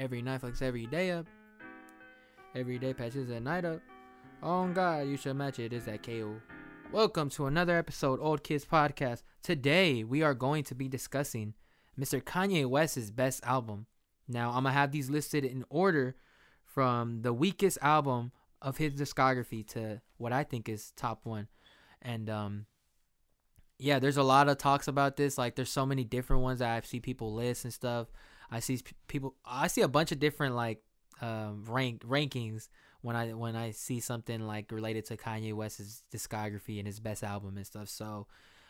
Every night fucks every day up. Every day patches the night up. Oh God, you should match it. Is that KO? Welcome to another episode, Old Kids Podcast. Today we are going to be discussing Mr. Kanye West's best album. Now I'm gonna have these listed in order from the weakest album of his discography to what I think is top one. And um yeah, there's a lot of talks about this. Like there's so many different ones that I've seen people list and stuff. I see people I see a bunch of different like um rank rankings when I when I see something like related to Kanye West's discography and his best album and stuff. So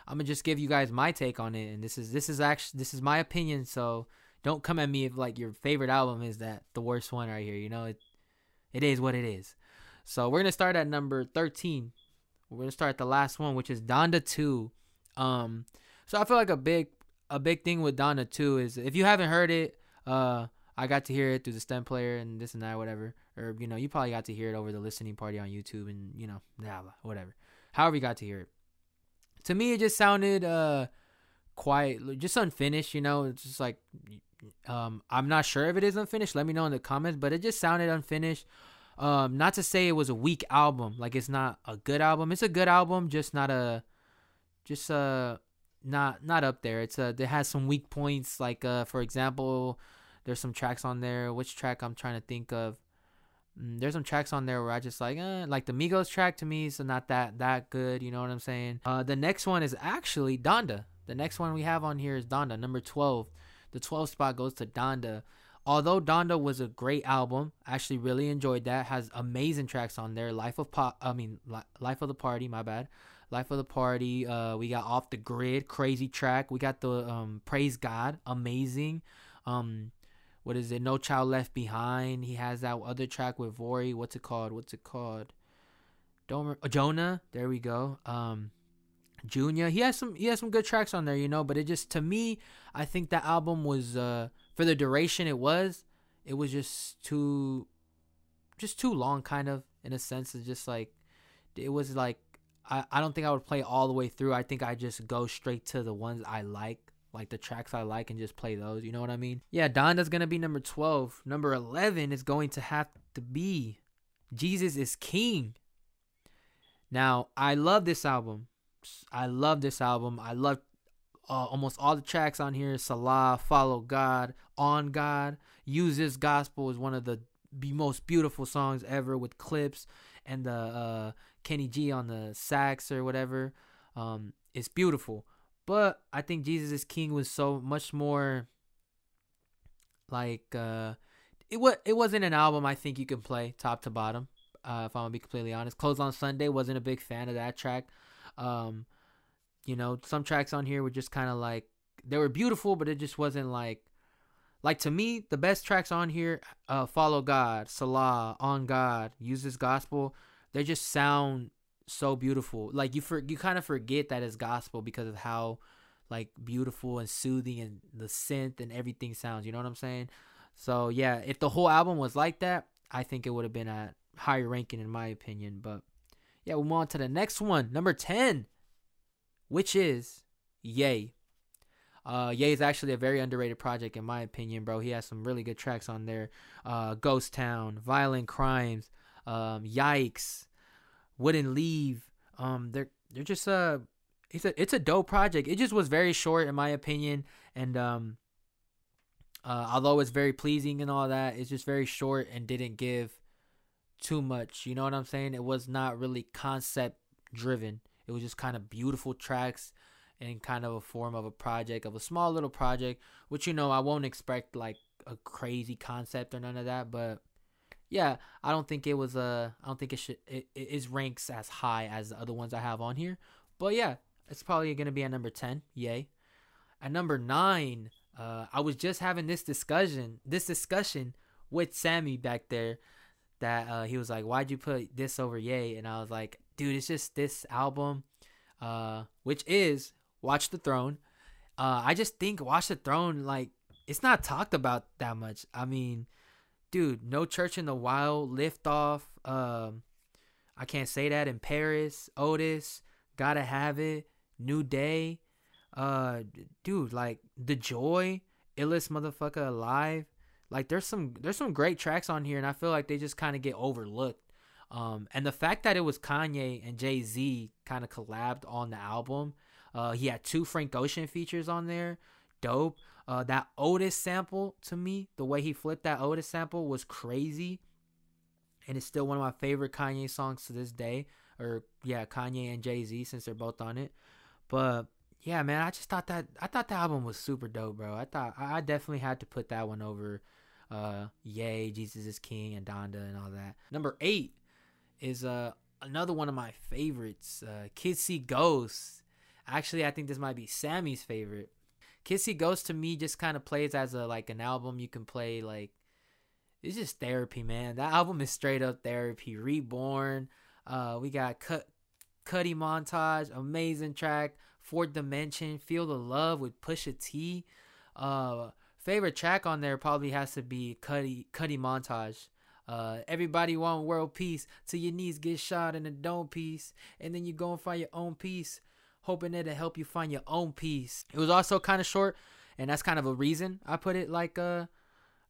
I'm gonna just give you guys my take on it, and this is this is actually this is my opinion. So don't come at me if like your favorite album is that the worst one right here. You know it it is what it is. So we're gonna start at number 13. We're gonna start at the last one, which is Donda 2. Um, so I feel like a big a big thing with Donda 2 is if you haven't heard it, uh, I got to hear it through the stem player and this and that, whatever. Or you know, you probably got to hear it over the listening party on YouTube and you know, blah, blah, whatever. However, you got to hear it. To me, it just sounded uh quiet, just unfinished. You know, it's just like um, I'm not sure if it is unfinished. Let me know in the comments, but it just sounded unfinished. Um, not to say it was a weak album, like it's not a good album. It's a good album, just not a, just uh, not not up there. It's a it has some weak points, like uh, for example, there's some tracks on there. Which track I'm trying to think of? Mm, there's some tracks on there where I just like, eh, like the Migos track to me is not that that good. You know what I'm saying? Uh, the next one is actually Donda. The next one we have on here is Donda, number 12. The 12 spot goes to Donda. Although Donda was a great album, actually really enjoyed that. Has amazing tracks on there. Life of Pop, I mean Life of the Party, my bad. Life of the Party. Uh, we got Off the Grid, crazy track. We got the um, Praise God, amazing. Um, what is it? No Child Left Behind. He has that other track with Vory. What's it called? What's it called? Don't. Jonah. There we go. Um, Junya. He has some he has some good tracks on there, you know, but it just to me, I think that album was uh for the duration it was, it was just too just too long kind of in a sense. It's just like it was like I, I don't think I would play all the way through. I think I just go straight to the ones I like, like the tracks I like and just play those. You know what I mean? Yeah, Donda's gonna be number twelve. Number eleven is going to have to be Jesus is King. Now, I love this album. I love this album. I love uh, almost all the tracks on here. Selah, Follow God, On God, Use This Gospel is one of the most beautiful songs ever with Clipse and the uh, Kenny G on the sax or whatever. Um, it's beautiful. But I think Jesus is King was so much more like uh, it was it wasn't an album I think you can play top to bottom. Uh, if I'm gonna be completely honest, Close on Sunday wasn't a big fan of that track. Um, you know, some tracks on here were just kind of like they were beautiful, but it just wasn't like like to me the best tracks on here. Uh, Follow God, Selah, On God, Use This Gospel. They just sound so beautiful. Like you for you kind of forget that it's gospel because of how like beautiful and soothing and the synth and everything sounds. You know what I'm saying? So yeah, if the whole album was like that, I think it would have been a higher ranking in my opinion. But yeah, we'll move on to the next one, number 10, which is Ye. Uh, Ye is actually a very underrated project in my opinion, bro. He has some really good tracks on there. Uh, Ghost Town, Violent Crimes, um, Yikes, Wouldn't Leave. Um, they're they're just uh, it's a it's a dope project. It just was very short in my opinion, and um, uh, although it's very pleasing and all that, it's just very short and didn't give too much. You know what I'm saying? It was not really concept driven. It was just kind of beautiful tracks and kind of a form of a project of a small little project, which you know I won't expect like a crazy concept or none of that, but yeah, I don't think it was a. I don't think it should. It, it is ranks as high as the other ones I have on here, but yeah, it's probably gonna be at number ten. Ye. At number nine, uh, I was just having this discussion, this discussion with Sammy back there that uh, he was like, "Why'd you put this over Ye And I was like, "Dude, it's just this album, uh, which is Watch the Throne. Uh, I just think Watch the Throne, like, it's not talked about that much. I mean, dude, No Church in the Wild, Lift Off. Um, I can't say that in Paris. Otis, Gotta Have It, New Day. Uh, dude, like The Joy, illest motherfucker alive. like there's some there's some great tracks on here, and I feel like they just kind of get overlooked. Um, and the fact that it was Kanye and Jay Z kind of collabed on the album, uh, he had two Frank Ocean features on there, dope. Uh, that Otis sample to me, the way he flipped that Otis sample was crazy, and it's still one of my favorite Kanye songs to this day. Or yeah, Kanye and Jay Z since they're both on it. But yeah, man, I just thought that I thought the album was super dope, bro. I thought I definitely had to put that one over uh Ye, Jesus is King and Donda and all that. Number 8 is uh another one of my favorites, uh Kids See Ghosts. Actually, I think this might be Sammy's favorite. Kids See Ghost to me just kind of plays as a like an album you can play like it's just therapy, man. That album is straight up therapy. Reborn. Uh we got cut Cudi montage, amazing track. Fourth Dimension, Feel the Love with Pusha T. Uh, favorite track on there probably has to be Cudi Cudi montage. Uh, everybody want world peace till your knees get shot in a dome piece, and then you go and find your own peace, hoping it'll help you find your own peace. It was also kind of short, and that's kind of a reason I put it like uh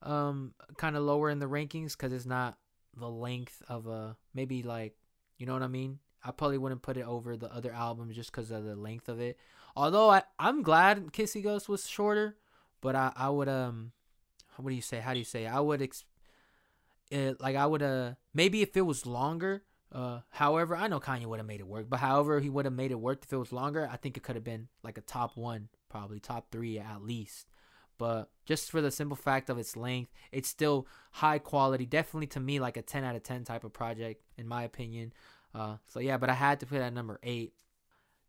um kind of lower in the rankings because it's not the length of a maybe like you know what I mean. I probably wouldn't put it over the other albums just because of the length of it. Although I, I'm glad Kids See Ghost was shorter, but I, I would um, what do you say? How do you say? I would ex, it, like I would uh maybe if it was longer. Uh, however, I know Kanye would have made it work, but however he would have made it work if it was longer, I think it could have been like a top one, probably top three at least. But just for the simple fact of its length, it's still high quality. Definitely to me like a 10 out of 10 type of project, in my opinion. Uh, so yeah, but I had to put at number eight.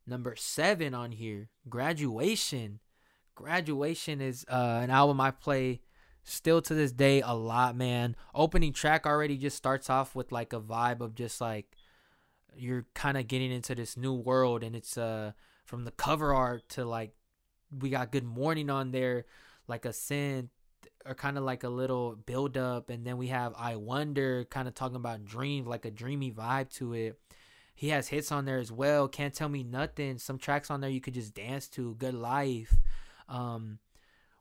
Number seven on here, Graduation. Graduation is uh, an album I play still to this day a lot, man. Opening track already just starts off with like a vibe of just like you're kind of getting into this new world, and it's uh from the cover art to like we got Good Morning on there, like a synth or kind of like a little build up and then we have I Wonder kind of talking about dreams like a dreamy vibe to it. He has hits on there as well. Can't tell me nothing. Some tracks on there you could just dance to. Good life. Um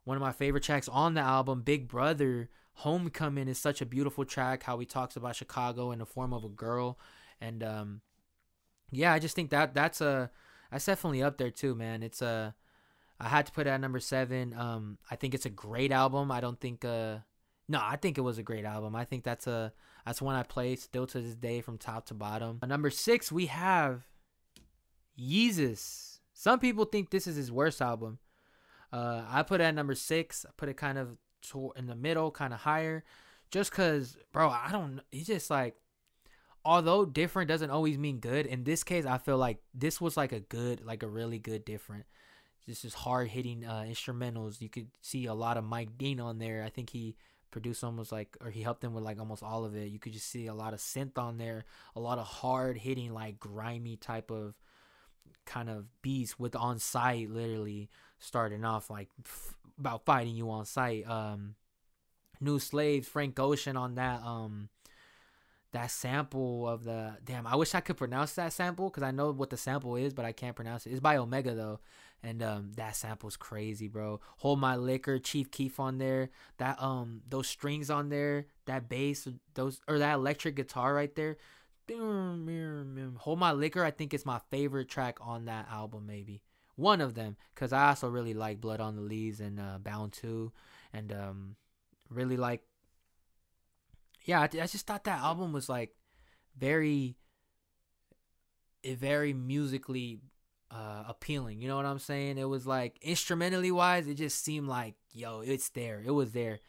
one of my favorite tracks on the album, Big Brother, Homecoming is such a beautiful track how he talks about Chicago in the form of a girl and um yeah, I just think that that's a that's definitely up there too, man. It's a I had to put it at number seven. Um, I think it's a great album. I don't think uh, no, I think it was a great album. I think that's a that's one I play still to this day from top to bottom. Uh, number six, we have Yeezus. Some people think this is his worst album. Uh, I put it at number six. I put it kind of to- in the middle, kind of higher, just cause, bro, I don't. He's just like, although different doesn't always mean good. In this case, I feel like this was like a good, like a really good different this is hard hitting uh, instrumentals. You could see a lot of Mike Dean on there. I think he produced almost like, or he helped them with like almost all of it. You could just see a lot of synth on there, a lot of hard hitting, like grimy type of kind of beats with on site, literally starting off like f- about fighting you on site. Um, New Slaves, Frank Ocean on that. Um, that sample of the damn. I wish I could pronounce that sample because I know what the sample is, but I can't pronounce it. It's by Omega though, and um, that sample's crazy, bro. Hold my liquor, Chief Keef on there. That um, those strings on there, that bass, those or that electric guitar right there. Hold my liquor, I think it's my favorite track on that album, maybe one of them, cause I also really like Blood on the Leaves and uh, Bound 2, and um, really like yeah, I, I just thought that album was like very, eh, very musically uh, appealing. You know what I'm saying? It was like instrumentally wise, it just seemed like yo, it's there. It was there.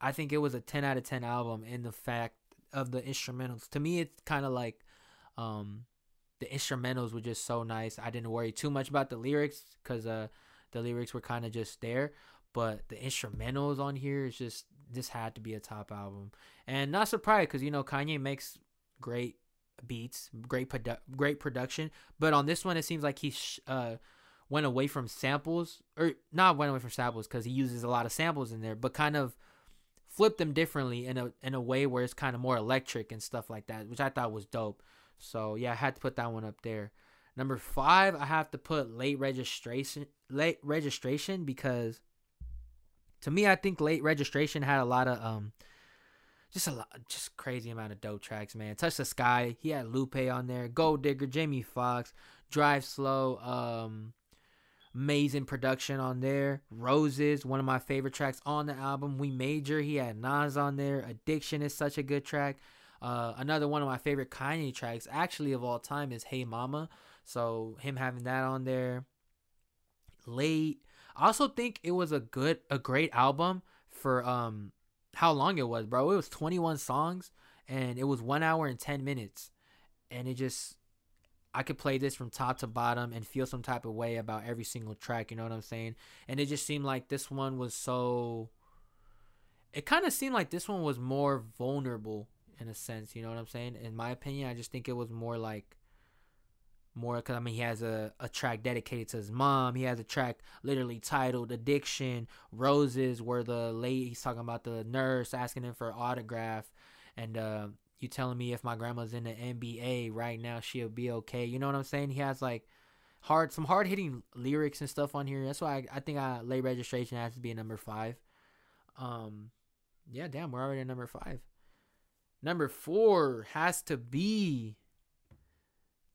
I think it was a 10 out of 10 album in the fact of the instrumentals. To me, it's kind of like um, the instrumentals were just so nice. I didn't worry too much about the lyrics because uh, the lyrics were kind of just there. But the instrumentals on here is just this had to be a top album, and not surprised because you know Kanye makes great beats, great produ- great production. But on this one, it seems like he sh- uh, went away from samples, or not went away from samples because he uses a lot of samples in there, but kind of flipped them differently in a in a way where it's kind of more electric and stuff like that, which I thought was dope. So yeah, I had to put that one up there. Number five, I have to put late registration, late registration because To me, I think late registration had a lot of um just a lot just crazy amount of dope tracks, man. Touch the Sky, he had Lupe on there, Gold Digger, Jamie Foxx, Drive Slow, um amazing production on there. Roses, one of my favorite tracks on the album. We Major, he had Nas on there. Addiction is such a good track. Uh, another one of my favorite Kanye tracks, actually of all time, is Hey Mama. So him having that on there. Late. I also think it was a good, a great album for um how long it was, bro. It was 21 songs and it was one hour and 10 minutes, and it just I could play this from top to bottom and feel some type of way about every single track. You know what I'm saying? And it just seemed like this one was so. It kind of seemed like this one was more vulnerable in a sense. You know what I'm saying? In my opinion, I just think it was more like. More because I mean he has a, a track dedicated to his mom. He has a track literally titled "Addiction." Roses, where the lady he's talking about the nurse asking him for autograph, and uh, you telling me if my grandma's in the NBA right now, she'll be okay. You know what I'm saying? He has like hard, some hard hitting lyrics and stuff on here. That's why I, I think I late registration has to be a number five. Um, yeah, damn, we're already at number five. Number four has to be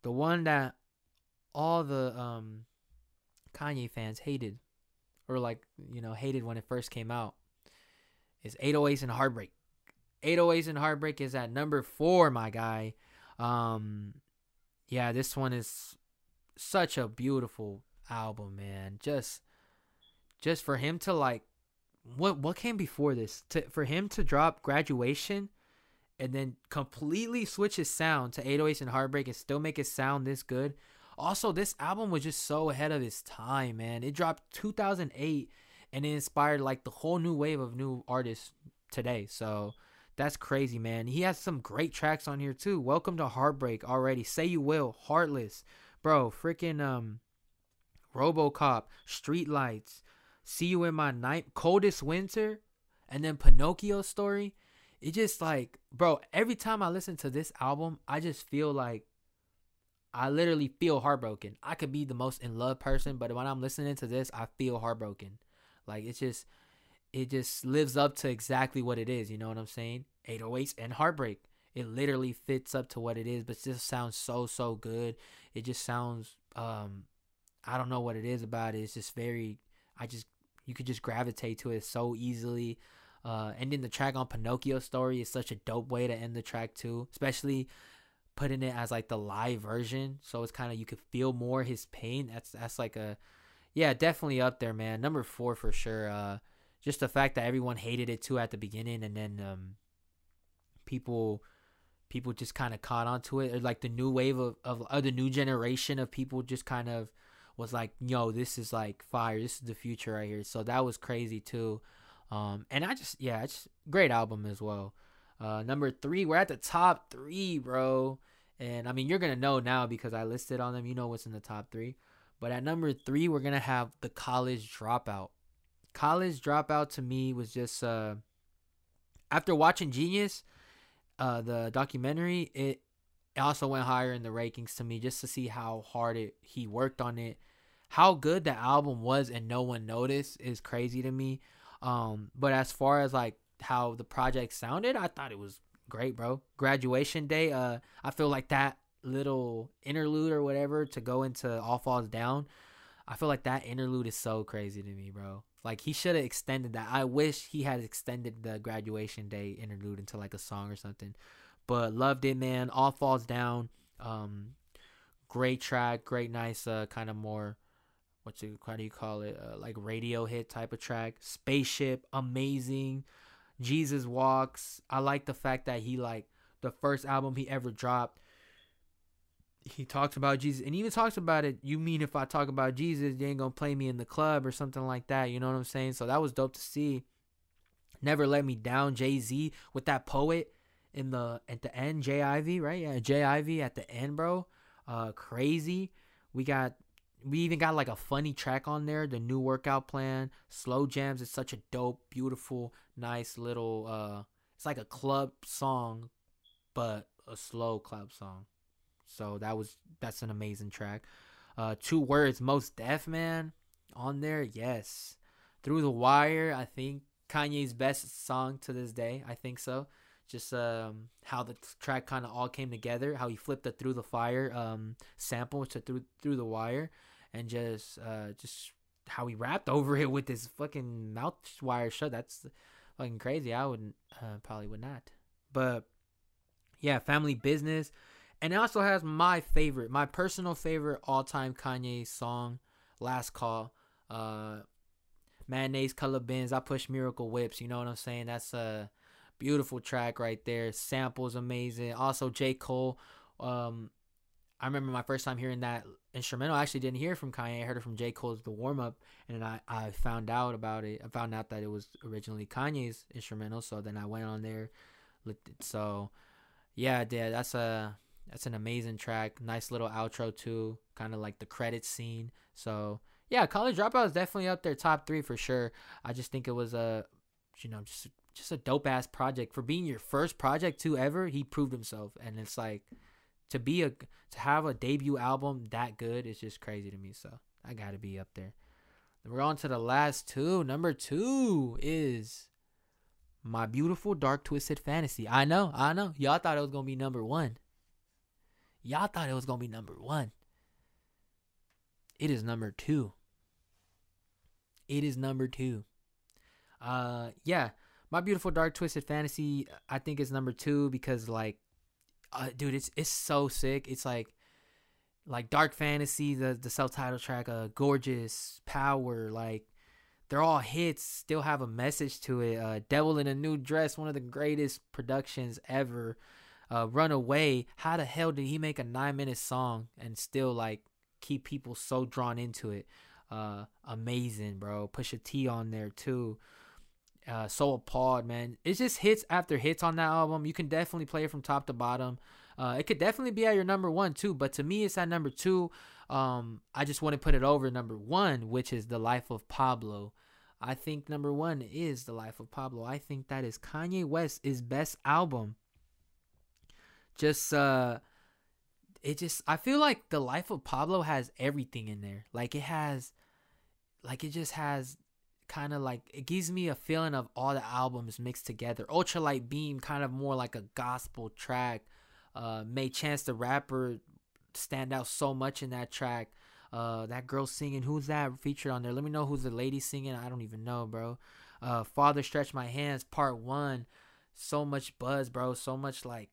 the one that all the um Kanye fans hated, or like you know hated when it first came out. Is 808s and Heartbreak. 808s and Heartbreak is at number four, my guy. Um, yeah, this one is such a beautiful album, man. Just, just for him to like, what what came before this? To for him to drop Graduation, and then completely switch his sound to 808s and Heartbreak and still make it sound this good. Also, this album was just so ahead of its time, man. It dropped 2008 and it inspired like the whole new wave of new artists today. So that's crazy, man. He has some great tracks on here too. Welcome to Heartbreak already. Say You Will, Heartless. Bro, freaking um RoboCop, Streetlights, See You in My Night, Coldest Winter, and then Pinocchio Story. It just like, bro, every time I listen to this album, I just feel like I literally feel heartbroken. I could be the most in love person, but when I'm listening to this, I feel heartbroken. Like it's just it just lives up to exactly what it is. You know what I'm saying? 808s and Heartbreak. It literally fits up to what it is, but it just sounds so so good. It just sounds um I don't know what it is about it. It's just very I just you could just gravitate to it so easily. Uh ending the track on Pinocchio story is such a dope way to end the track too, especially putting it as like the live version. So it's kind of you could feel more his pain. That's that's like a yeah, definitely up there, man. Number 4 for sure. Uh just the fact that everyone hated it too at the beginning and then um people people just kind of caught onto it. Like the new wave of, of, of the new generation of people just kind of was like yo this is like fire. This is the future right here. So that was crazy too. Um and i just yeah it's great album as well. Uh number three we're at the top three bro. And i mean you're gonna know now because i listed on them. You know what's in the top three. But at number three we're gonna have the college dropout college dropout to me was just uh after watching jeen-yuhs uh, the documentary, it also went higher in the rankings to me just to see how hard it he worked on it. How good the album was and no one noticed is crazy to me. Um, but as far as like how the project sounded, I thought it was great, bro. Graduation day, uh, I feel like that little interlude or whatever to go into All Falls Down. I feel like that interlude is so crazy to me, bro. Like he should have extended that. I wish he had extended the graduation day interlude into like a song or something. But loved it, man. All falls down. Um, great track, great, nice, uh, kind of more. What's it? How do you call it? Uh, like radio hit type of track. Spaceship, amazing. Jesus walks. I like the fact that he like the first album he ever dropped he talks about Jesus and even talks about it. You mean if I talk about Jesus, you ain't gonna play me in the club or something like that? You know what I'm saying? So that was dope to see. Never let me down, Jay Z with that poet in the at the end, J. Ivy right? Yeah, J. Ivy at the end, bro. Uh, crazy. We got we even got like a funny track on there. The new workout plan, slow jams. is such a dope, beautiful, nice little. uh It's like a club song, but a slow club song. So that was that's an amazing track. Uh, two words, Mos Def man on there. Yes, Through the Wire, I think Kanye's best song to this day. I think so. Just um, how the track kind of all came together, how he flipped the Through the Fire um, sample to Through Through the Wire, and just uh, just how he rapped over it with his fucking mouth wire shut. That's fucking crazy. I wouldn't uh, probably would not. But yeah, Family Business. And it also has my favorite, my personal favorite all time Kanye song, Last Call. Uh Mayonnaise Color Benz. I push Miracle Whips. You know what I'm saying? That's a beautiful track right there. Samples amazing. Also J. Cole. Um I remember my first time hearing that instrumental. I actually didn't hear from Kanye. I heard it from J. Cole's The Warm Up, and I, I found out about it. I found out that it was originally Kanye's instrumental. So then I went on there, looked it. So yeah, yeah, that's a that's an amazing track. Nice little outro too, kind of like the credit scene. So yeah, College Dropout is definitely up there, top three for sure. I just think it was a, you know, just just a dope ass project for being your first project too ever. He proved himself, and it's like to be a to have a debut album that good is just crazy to me. So I got to be up there. Then we're on to the last two. Number two is my beautiful dark twisted fantasy. I know, I know. Y'all thought it was gonna be number one. Y'all thought it was gonna be number one. It is number two. It is number two. Uh, yeah, my beautiful dark twisted fantasy. I think is number two because like, uh, dude, it's it's so sick. It's like, like dark fantasy. The the self title track, uh, gorgeous power. Like, they're all hits. Still have a message to it. Uh, Devil in a New Dress, one of the greatest productions ever uh, Runaway. How the hell did he make a nine minute song and still like keep people so drawn into it? Uh, amazing, bro. Pusha T on there too. Uh, so appalled, man. It's just hits after hits on that album. You can definitely play it from top to bottom. Uh, it could definitely be at your number one too, but to me, it's at number two. Um, I just want to put it over number one, which is The Life of Pablo. I think number one is The Life of Pablo. I think that is Kanye West's best album just uh it just I feel like the life of Pablo has everything in there. Like it has like it just has kind of like it gives me a feeling of all the albums mixed together. Ultralight Beam kind of more like a gospel track. Uh made Chance the Rapper stand out so much in that track. Uh that girl singing, who's that featured on there? Let me know who's the lady singing. I don't even know, bro. Uh Father Stretch My Hands part 1. So much buzz, bro. So much like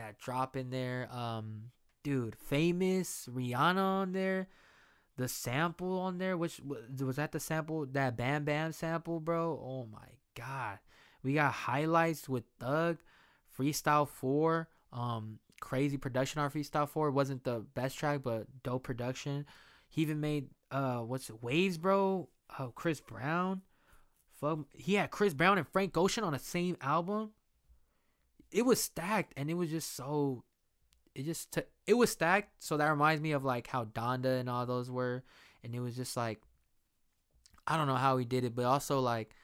that drop in there. Um, dude, famous Rihanna on there. The sample on there, which was that the sample that Bam Bam sample, bro? Oh my god, we got highlights with Thug, Freestyle Four, um, crazy production on Freestyle Four. It wasn't the best track, but dope production. He even made uh, what's it, Waves, bro? Oh, Chris Brown. Fuck, he had Chris Brown and Frank Ocean on the same album it was stacked and it was just so it just t- it was stacked so that reminds me of like how donda and all those were and it was just like i don't know how he did it but also like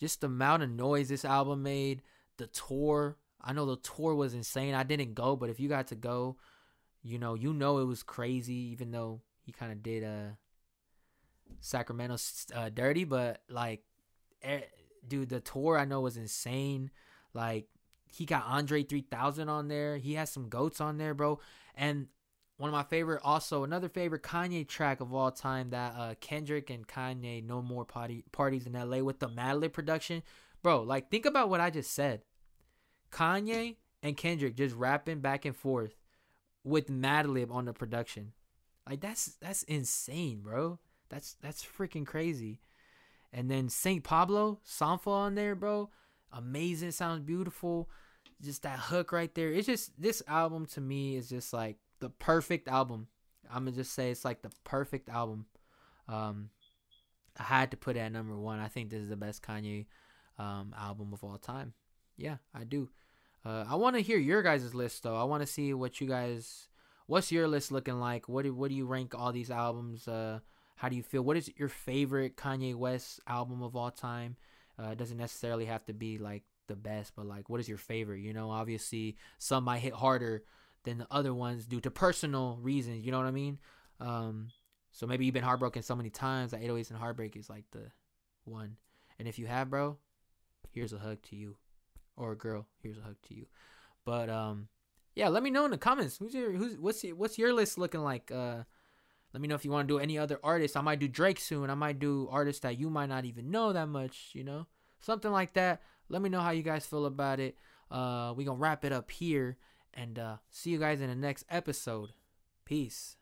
just the amount of noise this album made the tour i know the tour was insane i didn't go but if you got to go you know you know it was crazy even though he kind of did uh sacramento uh, dirty but like er, dude the tour i know was insane like he got Andre 3000 on there. He has some goats on there, bro. And one of my favorite, also another favorite Kanye track of all time, that uh, Kendrick and Kanye No More Party Parties in LA with the Madlib production, bro. Like think about what I just said. Kanye and Kendrick just rapping back and forth with Madlib on the production. Like that's that's insane, bro. That's that's freaking crazy. And then Saint Pablo, Sampha on there, bro. Amazing, sounds beautiful just that hook right there. It's just this album to me is just like the perfect album. I'm gonna just say it's like the perfect album. Um, I had to put it at number one. I think this is the best Kanye um, album of all time. Yeah, I do. Uh, I want to hear your guys' list though. I want to see what you guys. What's your list looking like? What do what do you rank all these albums? Uh, how do you feel? What is your favorite Kanye West album of all time? Uh, it doesn't necessarily have to be like the best, but like, what is your favorite? You know, obviously, some might hit harder than the other ones due to personal reasons. You know what I mean? Um, so maybe you've been heartbroken so many times that 808s and Heartbreak is like the one. And if you have, bro, here's a hug to you. Or a girl, here's a hug to you. But um yeah, let me know in the comments. Who's your who's what's your, what's your list looking like? Uh let me know if you want to do any other artists. I might do Drake soon. I might do artists that you might not even know that much, you know? Something like that. Let me know how you guys feel about it. Uh we to wrap it up here and uh see you guys in the next episode. Peace.